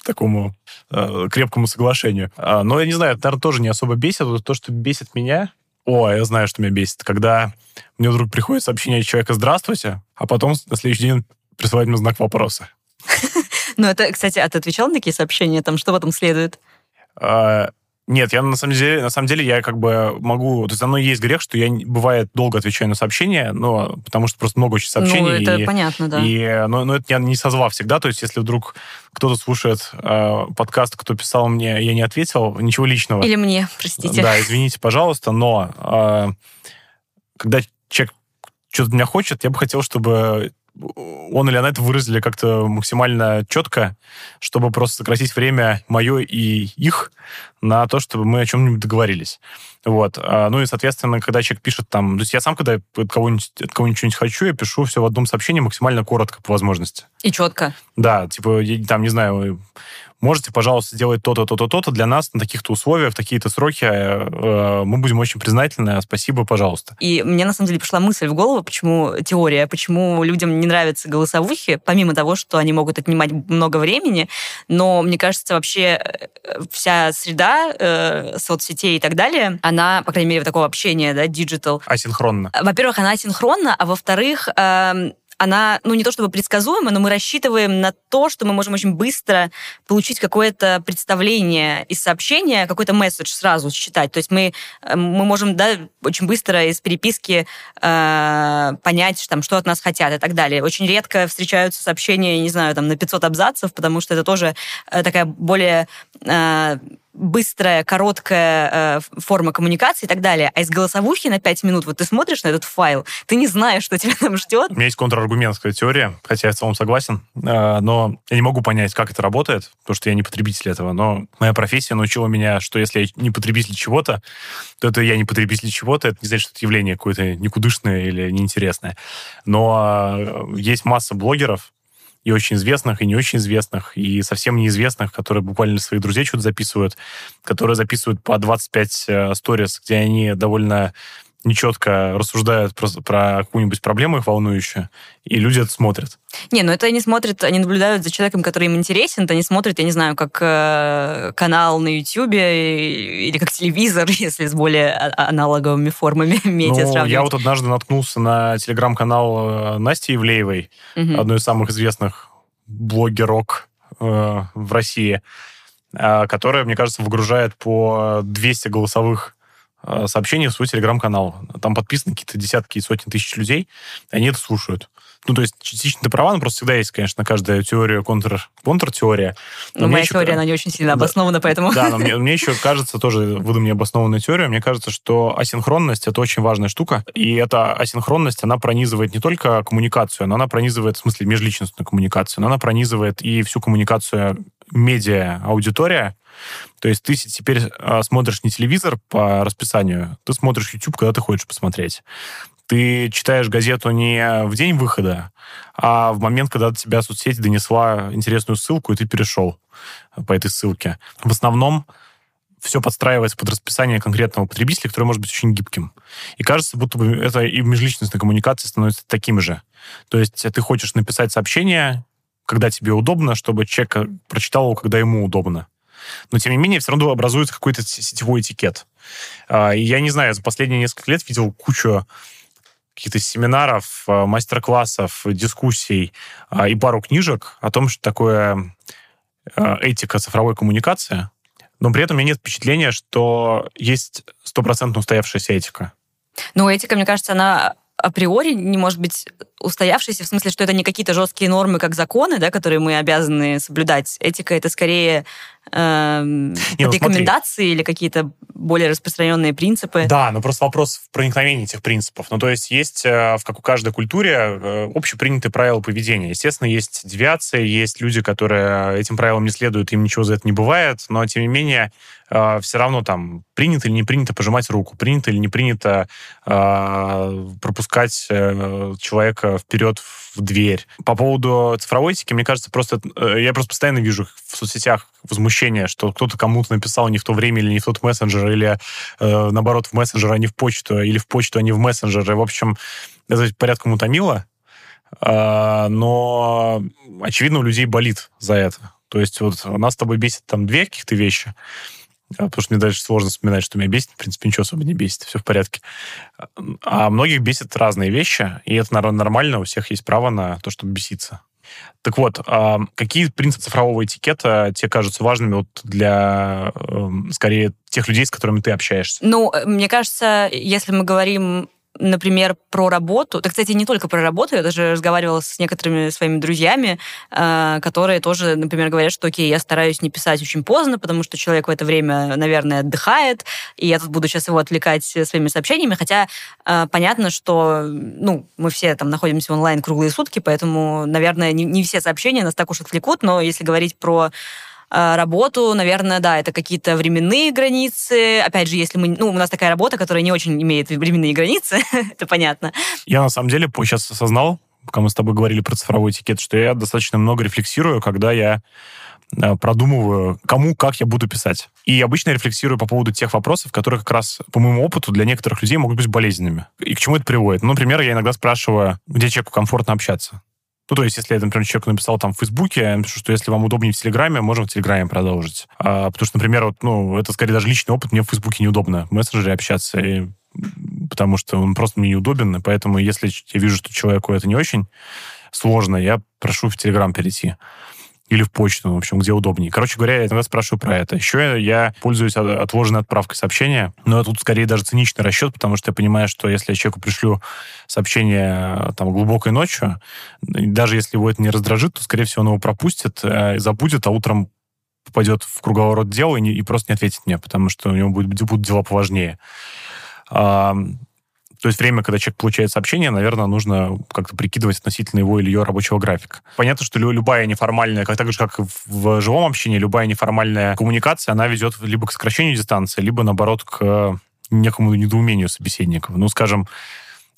такому э, крепкому соглашению. А, Но я не знаю, это, наверное, тоже не особо бесит. То, что бесит меня... О, я знаю, что меня бесит. Когда мне вдруг приходит сообщение от человека «Здравствуйте», а потом на следующий день присылает мне знак вопроса. Ну, это, кстати, а ты отвечал на такие сообщения? Там что в этом следует? А, Нет, я на самом деле, на самом деле я как бы могу... То есть оно есть грех, что я, бывает, долго отвечаю на сообщения, но потому что просто много очень сообщений. Ну, это и- понятно, да. И, но, но это я не созва всегда. То есть, если вдруг кто-то слушает э, подкаст, кто писал мне, я не ответил, ничего личного. Или мне, простите. Да, извините, пожалуйста, но э, когда человек что-то меня хочет, я бы хотел, чтобы он или она это выразили как-то максимально четко, чтобы просто сократить время мое и их на то, чтобы мы о чем-нибудь договорились. Вот. А, Ну и, соответственно, когда человек пишет там... То есть я сам, когда от кого-нибудь, от кого-нибудь что-нибудь хочу, я пишу все в одном сообщении максимально коротко по возможности. И четко. Да, типа, я там, не знаю, можете, пожалуйста, сделать то-то, то-то, то-то для нас на таких-то условиях, в такие-то сроки. э, э, Мы будем очень признательны. Спасибо, пожалуйста. И мне, на самом деле, пришла мысль в голову, почему теория, почему людям не нравятся голосовухи, помимо того, что они могут отнимать много времени, но, мне кажется, вообще э, вся среда э, соцсетей и так далее, она, по крайней мере, такого общения, да, digital, Асинхронно. во-первых, она асинхронна, а во-вторых, эм, она, ну, не то чтобы предсказуема, но мы рассчитываем на то, что мы можем очень быстро получить какое-то представление из сообщения, какой-то месседж сразу считать. То есть мы, э, мы можем, да, очень быстро из переписки э, понять, там, что от нас хотят и так далее. Очень редко встречаются сообщения, не знаю, там, на 500 абзацев, потому что это тоже э, такая более э, быстрая, короткая э, форма коммуникации и так далее. А из голосовухи на 5 минут, вот ты смотришь на этот файл, ты не знаешь, что тебя там ждет. У меня есть контраргумент к этой теории, хотя я в целом согласен, э, но я не могу понять, как это работает, потому что я не потребитель этого, но моя профессия научила меня, что если я не потребитель чего-то, то это я не потребитель чего-то, это не значит, что это явление какое-то никудышное или неинтересное. Но э, есть масса блогеров, и очень известных, и не очень известных, и совсем неизвестных, которые буквально своих друзей что-то записывают, которые записывают по 25 э, сторис, где они довольно нечетко рассуждают про, про какую-нибудь проблему их волнующую, и люди это смотрят. Не, ну это они смотрят, они наблюдают за человеком, который им интересен, это они смотрят, я не знаю, как э, канал на Ютьюбе или как телевизор, если с более а- аналоговыми формами медиа Ну, сравнивать. я вот однажды наткнулся на телеграм-канал э, Насти Ивлеевой, Мгм. одной из самых известных блогерок э, в России, э, которая, мне кажется, выгружает по 200 голосовых э, сообщений в свой телеграм-канал. Там подписаны какие-то десятки и сотни тысяч людей, и они это слушают. Ну, то есть, частично ты права, но просто всегда есть, конечно, каждая теория, контр, контртеория. Ну, Но мне моя еще- теория, она не очень сильно Да. обоснована, поэтому... Да, но мне, мне еще кажется, тоже выдам необоснованную теорию, мне кажется, что асинхронность — это очень важная штука, и эта асинхронность, она пронизывает не только коммуникацию, но она пронизывает, в смысле, межличностную коммуникацию, но она пронизывает и всю коммуникацию медиа-аудитория. То есть ты теперь а, смотришь не телевизор по расписанию, ты смотришь YouTube, когда ты хочешь посмотреть. Ты читаешь газету не в день выхода, а в момент, когда до тебя соцсеть донесла интересную ссылку, и ты перешел по этой ссылке. В основном все подстраивается под расписание конкретного потребителя, который может быть очень гибким. И кажется, будто бы это и в межличностной коммуникации становится таким же. То есть ты хочешь написать сообщение, когда тебе удобно, чтобы человек э, прочитал его, когда ему удобно. Но, тем не менее, все равно образуется какой-то сетевой этикет. А, И я не знаю, за последние несколько лет видел кучу каких-то семинаров, а, мастер-классов, дискуссий а, и пару книжек о том, что такое а, этика цифровой коммуникации, но при этом у меня нет впечатления, что есть стопроцентно устоявшаяся этика. Ну, этика, мне кажется, она априори не может быть устоявшейся, в смысле, что это не какие-то жесткие нормы, как законы, да, которые мы обязаны соблюдать. Этика — это скорее эм, Не, ну, смотри. рекомендации или какие-то более распространенные принципы. Да, но просто вопрос в проникновении этих принципов. Ну, то есть есть э, в как у каждой культуре э, общепринятые правила поведения. Естественно, есть девиации, есть люди, которые этим правилам не следуют, им ничего за это не бывает, но, тем не менее, все равно там принято или не принято пожимать руку, принято или не принято э, пропускать э, человека вперед в дверь. По поводу цифровой этики, мне кажется, просто э, я просто постоянно вижу в соцсетях возмущение, что кто-то кому-то написал не в то время или не в тот мессенджер, или э, наоборот в мессенджер, а не в почту, или в почту, а не в мессенджер. И, в общем, это порядком утомило, э, но очевидно у людей болит за это. То есть вот нас с тобой бесит там две каких-то вещи, а, потому что мне дальше сложно вспоминать, что меня бесит. В принципе, ничего особо не бесит, все в порядке. А многих бесит разные вещи, и это, наверное, нормально, у всех есть право на то, чтобы беситься. Так вот, а какие принципы цифрового этикета тебе кажутся важными вот для, эм, скорее, тех людей, с которыми ты общаешься? Ну, э, мне кажется, если мы говорим например, про работу. Это, кстати, не только про работу. Я даже разговаривала с некоторыми своими друзьями, э, которые тоже, например, говорят, что, окей, я стараюсь не писать очень поздно, потому что человек в это время, наверное, отдыхает, и я тут буду сейчас его отвлекать своими сообщениями. Хотя э, понятно, что ну, мы все там находимся онлайн круглые сутки, поэтому, наверное, не, не все сообщения нас так уж отвлекут, но если говорить про работу, наверное, да, это какие-то временные границы. Опять же, если мы... Ну, у нас такая работа, которая не очень имеет временные границы, это понятно. Я, на самом деле, сейчас осознал, пока мы с тобой говорили про цифровой этикет, что я достаточно много рефлексирую, когда я э, продумываю, кому, как я буду писать. И обычно рефлексирую по поводу тех вопросов, которые как раз, по моему опыту, для некоторых людей могут быть болезненными. И к чему это приводит? Ну, например, я иногда спрашиваю, где человеку комфортно общаться. Ну, то есть, если например, человеку написал там в Фейсбуке, что если вам удобнее в Телеграме, можем в Телеграме продолжить. А, потому что, например, вот, ну, это скорее даже личный опыт, мне в Фейсбуке неудобно в мессенджере общаться, и, потому что он просто мне неудобен, и поэтому если я вижу, что человеку это не очень сложно, я прошу в Телеграм перейти или в почту, в общем, где удобнее. Короче говоря, я иногда спрашиваю про это. Еще я пользуюсь отложенной отправкой сообщения, но тут скорее даже циничный расчет, потому что я понимаю, что если я человеку пришлю сообщение там глубокой ночью, даже если его это не раздражит, то, скорее всего, он его пропустит, э, забудет, а утром попадет в круговорот дела и, не, и просто не ответит мне, потому что у него будет, будут дела поважнее. То есть время, когда человек получает сообщение, наверное, нужно как-то прикидывать относительно его или ее рабочего графика. Понятно, что любая неформальная, как так же, как в живом общении, любая неформальная коммуникация, она ведет либо к сокращению дистанции, либо, наоборот, к некому недоумению собеседников. Ну, скажем,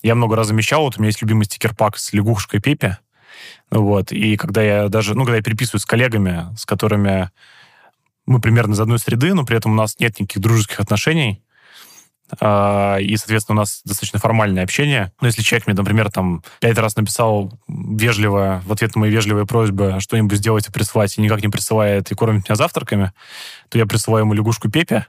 я много раз замечал, вот у меня есть любимый стикер-пак с лягушкой Пепе, вот, и когда я даже, ну, когда я переписываюсь с коллегами, с которыми мы примерно из одной среды, но при этом у нас нет никаких дружеских отношений, и, соответственно, у нас достаточно формальное общение. Но если человек мне, например, там пять раз написал вежливо, в ответ на мои вежливые просьбы что-нибудь сделать и прислать, и никак не присылает и кормит меня завтраками, то я присылаю ему лягушку Пепе,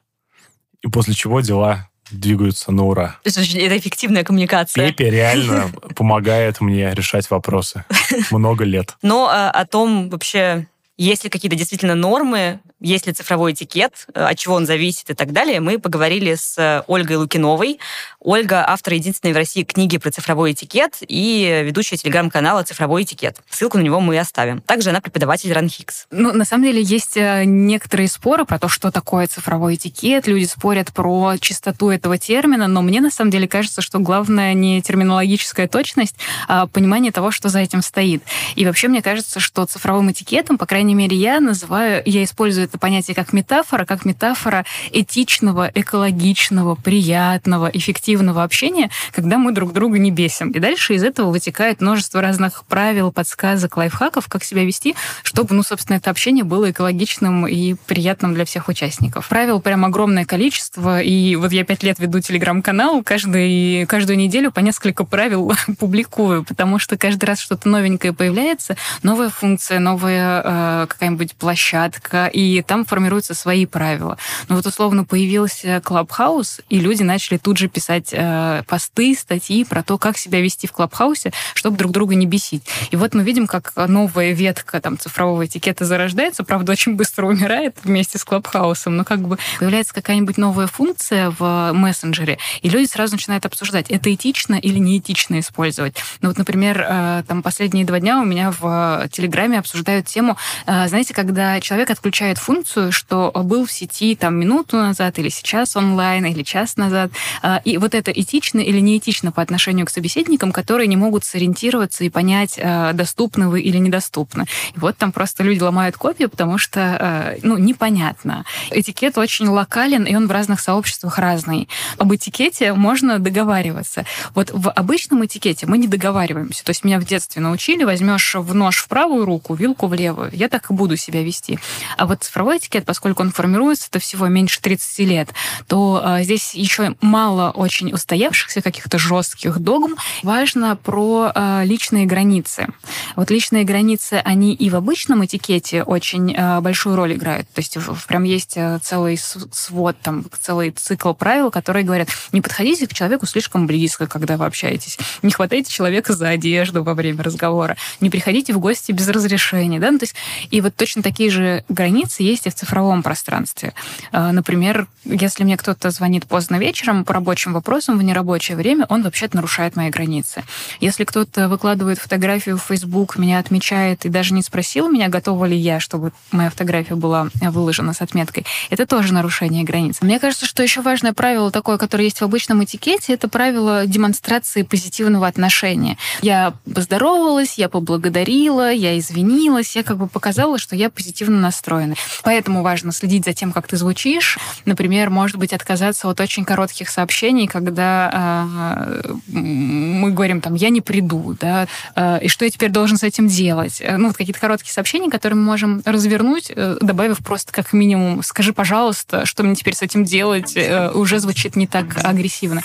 и после чего дела двигаются на ура. Это, это эффективная коммуникация. Пепе реально помогает мне решать вопросы много лет. Но а, о том вообще, есть ли какие-то действительно нормы, есть ли цифровой этикет, э, от чего он зависит и так далее, мы поговорили с э, Ольгой Лукиновой. Ольга — автор единственной в России книги про цифровой этикет и ведущая телеграм-канала «Цифровой этикет». Ссылку на него мы оставим. Также она преподаватель РанХикс. Ну, на самом деле, есть э, некоторые споры про то, что такое цифровой этикет. Люди спорят про чистоту этого термина, но мне на самом деле кажется, что главное не терминологическая точность, а понимание того, что за этим стоит. И вообще мне кажется, что цифровым этикетом, по крайней мере, я называю, я использую это понятие как метафора, как метафора этичного, экологичного, приятного, эффективного общения, когда мы друг друга не бесим. И дальше из этого вытекает множество разных правил, подсказок, лайфхаков, как себя вести, чтобы, ну, собственно, это общение было экологичным и приятным для всех участников. Правил прям огромное количество, и вот я пять лет веду телеграм-канал, каждый, каждую неделю по несколько правил публикую, потому что каждый раз что-то новенькое появляется, новая функция, новая э, какая-нибудь площадка, и там формируются свои правила. Но вот условно появился Клабхаус, и люди начали тут же писать э, посты, статьи про то, как себя вести в Клабхаусе, чтобы друг друга не бесить. И вот мы видим, как новая ветка там цифрового этикета зарождается, правда, очень быстро умирает вместе с Клабхаусом, но как бы появляется какая-нибудь новая функция в мессенджере, и люди сразу начинают обсуждать, это этично или неэтично использовать. Ну вот, например, э, там последние два дня у меня в Телеграме обсуждают тему, э, знаете, когда человек отключает функцию, что был в сети там минуту назад или сейчас онлайн, или час назад. А, и вот это этично или неэтично по отношению к собеседникам, которые не могут сориентироваться и понять, а, доступны вы или недоступны. И вот там просто люди ломают копию, потому что, а, ну, непонятно. Этикет очень локален, и он в разных сообществах разный. Об этикете можно договариваться. Вот в обычном этикете мы не договариваемся. То есть меня в детстве научили, возьмешь в нож в правую руку, вилку в левую. Я так и буду себя вести. А вот цифровой этикет, поскольку он формируется, это всего меньше 30 лет, то а, здесь еще мало очень устоявшихся каких-то жестких догм. Важно про а, личные границы. Вот личные границы, они и в обычном этикете очень а, большую роль играют. То есть прям есть целый свод, там, целый цикл правил, которые говорят, не подходите к человеку слишком близко, когда вы общаетесь, не хватайте человека за одежду во время разговора, не приходите в гости без разрешения. Да? Ну, то есть, и вот точно такие же границы есть и в цифровом пространстве. А, например, если мне кто-то звонит поздно вечером по рабочим вопросам в нерабочее время, он вообще-то нарушает мои границы. Если кто-то выкладывает фотографию в Facebook, меня отмечает и даже не спросил меня, готова ли я, чтобы моя фотография была выложена с отметкой, это тоже нарушение границ. Мне кажется, что еще важное правило такое, которое есть в обычном этикете, это правило демонстрации позитивного отношения. Я поздоровалась, я поблагодарила, я извинилась, я как бы показала, что я позитивно настроена. Поэтому важно следить за тем, как ты звучишь. Например, может быть, отказаться от очень коротких сообщений, когда э, мы говорим там «я не приду», да, э, и что я теперь должен с этим делать. Э, ну, вот какие-то короткие сообщения, которые мы можем развернуть, э, добавив просто как минимум «скажи, пожалуйста, что мне теперь с этим делать», э, уже звучит не так агрессивно.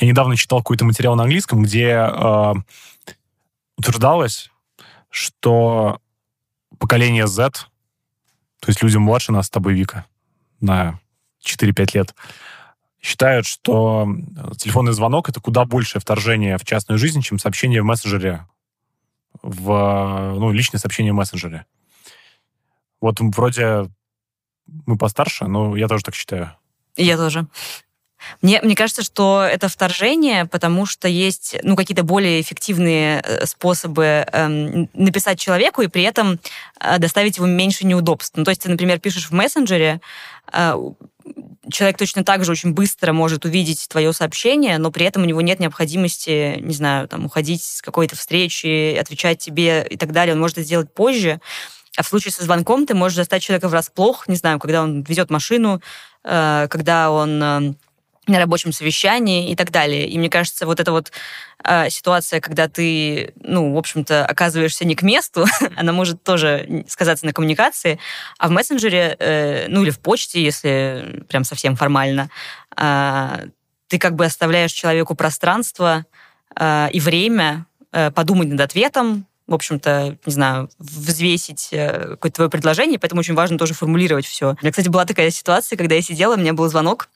Я недавно читал какой-то материал на английском, где э, утверждалось, что поколение Z, то есть люди младше нас с тобой, Вика, на 4-5 лет, считают, что телефонный звонок — это куда большее вторжение в частную жизнь, чем сообщение в мессенджере, в ну, личное сообщение в мессенджере. Вот вроде мы постарше, но я тоже так считаю. Я тоже. Мне, мне кажется, что это вторжение, потому что есть ну, какие-то более эффективные э, способы эм, написать человеку и при этом э, доставить ему меньше неудобств. Ну, то есть ты, например, пишешь в мессенджере, э, человек точно так же очень быстро может увидеть твое сообщение, но при этом у него нет необходимости, не знаю, там, уходить с какой-то встречи, отвечать тебе и так далее. Он может это сделать позже. А в случае со звонком ты можешь застать человека врасплох, не знаю, когда он везет машину, э, когда он э, на рабочем совещании и так далее. И мне кажется, вот эта вот э, ситуация, когда ты, ну, в общем-то, оказываешься не к месту, она может тоже сказаться на коммуникации, а в мессенджере, э, ну, или в почте, если прям совсем формально, э, ты как бы оставляешь человеку пространство э, и время э, подумать над ответом, в общем-то, не знаю, взвесить э, какое-то твое предложение, поэтому очень важно тоже формулировать все. У меня, кстати, была такая ситуация, когда я сидела, у меня был звонок,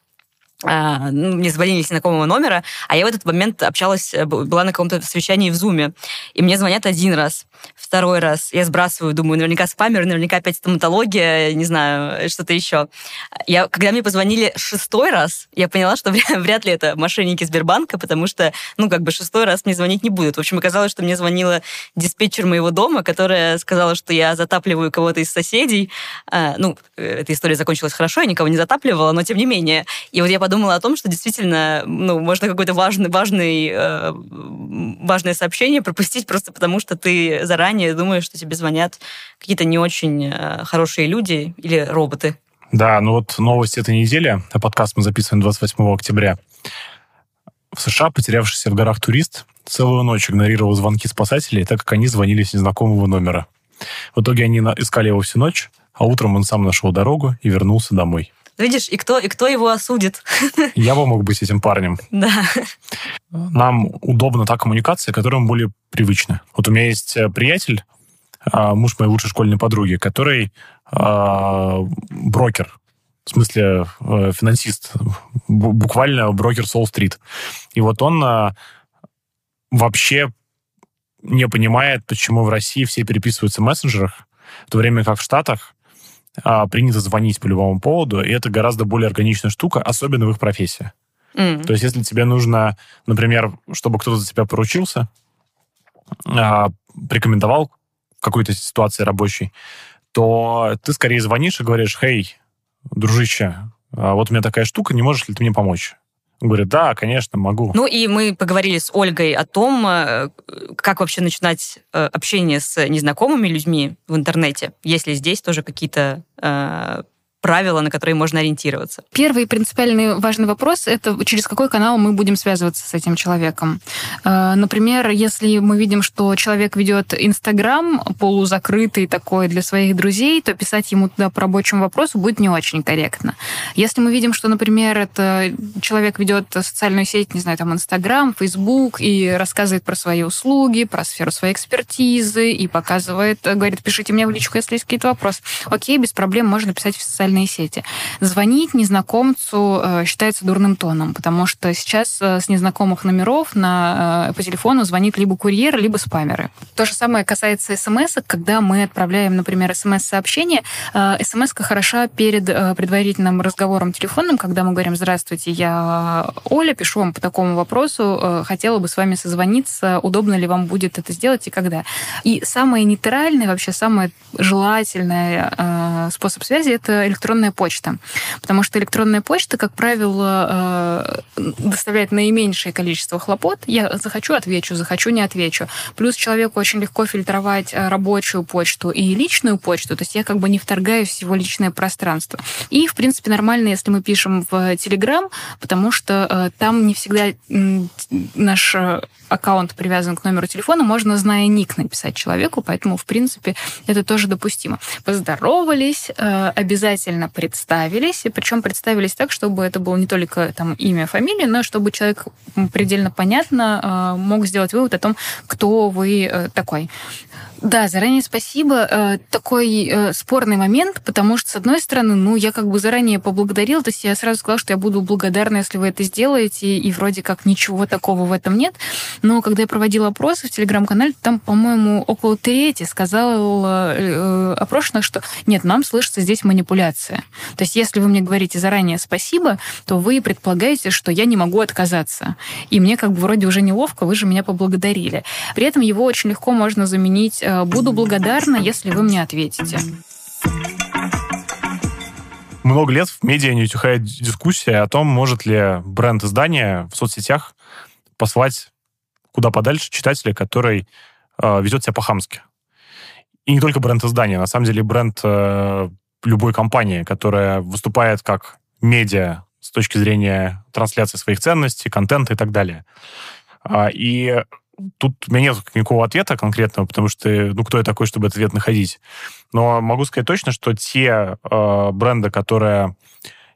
ну, мне звонили с знакомого номера, а я в этот момент общалась, э, была на каком-то совещании в Зуме, и мне звонят один раз, второй раз, я сбрасываю, думаю, наверняка спамер, наверняка опять стоматология, не знаю, что-то еще. Я, когда мне позвонили шестой раз, я поняла, что вряд ли это мошенники Сбербанка, потому что, ну, как бы шестой раз мне звонить не будут. В общем, оказалось, что мне звонила диспетчер моего дома, которая сказала, что я затапливаю кого-то из соседей. А, ну, э, эта история закончилась хорошо, я никого не затапливала, но тем не менее. И вот я подумала, о том, что действительно, ну, можно какое-то важный, важный, э, важное сообщение пропустить просто потому, что ты заранее думаешь, что тебе звонят какие-то не очень э, хорошие люди или роботы. Да, ну вот новость этой недели, подкаст мы записываем 28 октября. В США потерявшийся в горах турист целую ночь игнорировал звонки спасателей, так как они звонили с незнакомого номера. В итоге они искали его всю ночь, а утром он сам нашел дорогу и вернулся домой. Видишь, и кто, и кто его осудит? Я бы мог быть этим парнем. Да. Нам удобна та коммуникация, которая нам более привычна. Вот у меня есть э, приятель, а, муж моей лучшей школьной подруги, который а, брокер, в смысле э, финансист, буквально брокер Солл-стрит. И вот он а, вообще не понимает, почему в России все переписываются в мессенджерах, в то время как в Штатах а, принято звонить по любому поводу, и это гораздо более органичная штука, особенно в их профессии. Mm. То есть, если тебе нужно, например, чтобы кто-то за тебя поручился, а, рекомендовал в какой-то ситуации рабочей, то ты скорее звонишь и говоришь, «Хей, дружище, а вот у меня такая штука, не можешь ли ты мне помочь?» Говорит, да, конечно, могу. Ну и мы поговорили с Ольгой о том, э, как вообще начинать э, общение с незнакомыми людьми в интернете. Есть ли здесь тоже какие-то э, правила, на которые можно ориентироваться? Первый принципиальный важный вопрос – это через какой канал мы будем связываться с этим человеком. Э, например, если мы видим, что человек ведет Инстаграм полузакрытый такой для своих друзей, то писать ему туда по рабочему вопросу будет не очень корректно. Если мы видим, что, например, это человек ведет социальную сеть, не знаю, там Инстаграм, Фейсбук, и рассказывает про свои услуги, про сферу своей экспертизы, и показывает, говорит, пишите мне в личку, если есть какие-то вопросы. Окей, без проблем, можно писать в социальной социальные сети. Звонить незнакомцу э, считается дурным тоном, потому что сейчас э, с незнакомых номеров на, э, по телефону звонит либо курьер, либо спамеры. То же самое касается смс когда мы отправляем, например, смс-сообщение. смс хороша перед предварительным разговором телефонным, когда мы говорим «Здравствуйте, я Оля, пишу вам по такому вопросу, хотела бы с вами созвониться, удобно ли вам будет это сделать и когда». И самое нейтральное, вообще самое желательное способ связи — это электронная электронная почта. Потому что электронная почта, как правило, э, доставляет наименьшее количество хлопот. Я захочу, отвечу, захочу, не отвечу. Плюс человеку очень легко фильтровать э, рабочую почту и личную почту. То есть я как бы не вторгаюсь в его личное пространство. И, в принципе, нормально, если мы пишем в Телеграм, потому что э, там не всегда наш аккаунт привязан к номеру телефона, можно, зная ник, написать человеку, поэтому, в принципе, это тоже допустимо. Поздоровались, обязательно обязательно представились, и причем представились так, чтобы это было не только там имя, фамилия, но чтобы человек предельно понятно э, мог сделать вывод о том, кто вы э, такой. Да, заранее спасибо. Э, такой э, спорный момент, потому что, с одной стороны, ну, я как бы заранее поблагодарила, то есть я сразу сказала, что я буду благодарна, если вы это сделаете, и вроде как ничего такого в этом нет. Но когда я проводила опросы в Телеграм-канале, там, по-моему, около трети сказала э, опрошенных, что нет, нам слышится здесь манипуляция. То есть если вы мне говорите заранее спасибо, то вы предполагаете, что я не могу отказаться. И мне как бы вроде уже неловко, вы же меня поблагодарили. При этом его очень легко можно заменить буду благодарна, если вы мне ответите. Много лет в медиа не утихает дискуссия о том, может ли бренд издания в соцсетях послать куда подальше читателя, который э, ведет себя по-хамски. И не только бренд издания, на самом деле бренд э, любой компании, которая выступает как медиа с точки зрения трансляции своих ценностей, контента и так далее. А, и тут у меня нет никакого ответа конкретного, потому что, ну, кто я такой, чтобы этот ответ находить. Но могу сказать точно, что те э, бренды, которые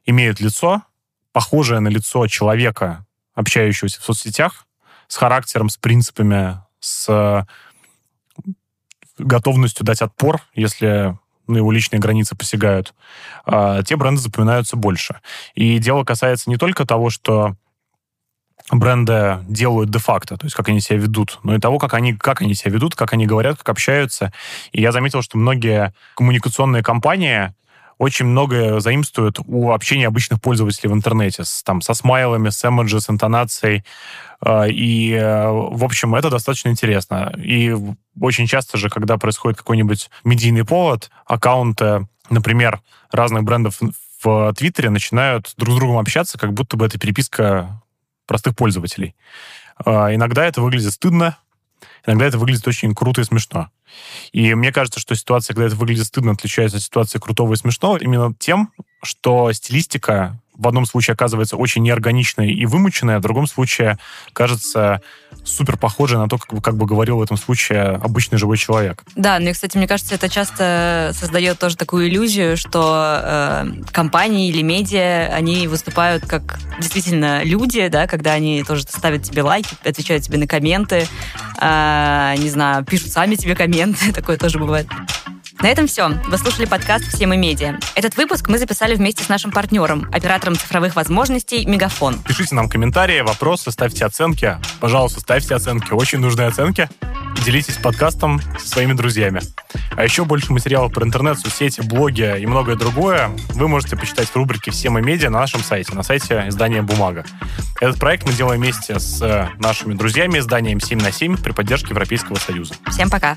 имеют лицо, похожее на лицо человека, общающегося в соцсетях, с характером, с принципами, с готовностью дать отпор, если на его личные границы посягают, э, те бренды запоминаются больше. И дело касается не только того, что бренды делают де-факто, то есть как они себя ведут, но и того, как они, как они себя ведут, как они говорят, как общаются. И я заметил, что многие коммуникационные компании очень многое заимствуют у общения обычных пользователей в интернете, с, там, со смайлами, с эмоджи, с интонацией. А, и, в общем, это достаточно интересно. И очень часто же, когда происходит какой-нибудь медийный повод, аккаунты, например, разных брендов в Твиттере начинают друг с другом общаться, как будто бы эта переписка простых пользователей. А, иногда это выглядит стыдно, иногда это выглядит очень круто и смешно. И мне кажется, что ситуация, когда это выглядит стыдно, отличается от ситуации крутого и смешного именно тем, что стилистика в одном случае оказывается очень неорганичной и вымученной, а в другом случае кажется супер похожей на то, как, как бы говорил в этом случае обычный живой человек. Да, ну и, кстати, мне кажется, это часто создает тоже такую иллюзию, что э, компании или медиа, они выступают как действительно люди, да, когда они тоже ставят тебе лайки, отвечают тебе на комменты, э, не знаю, пишут сами тебе комменты, такое тоже бывает. На этом все. Вы слушали подкаст «Все мы медиа». Этот выпуск мы записали вместе с нашим партнером, оператором цифровых возможностей «Мегафон». Пишите нам комментарии, вопросы, ставьте оценки. Пожалуйста, ставьте оценки. Очень нужны оценки. И делитесь подкастом со своими друзьями. А еще больше материалов про интернет, соцсети, блоги и многое другое вы можете почитать в рубрике «Все мы медиа» на нашем сайте, на сайте издания «Бумага». Этот проект мы делаем вместе с нашими друзьями изданием «7 на 7» при поддержке Европейского Союза. Всем пока!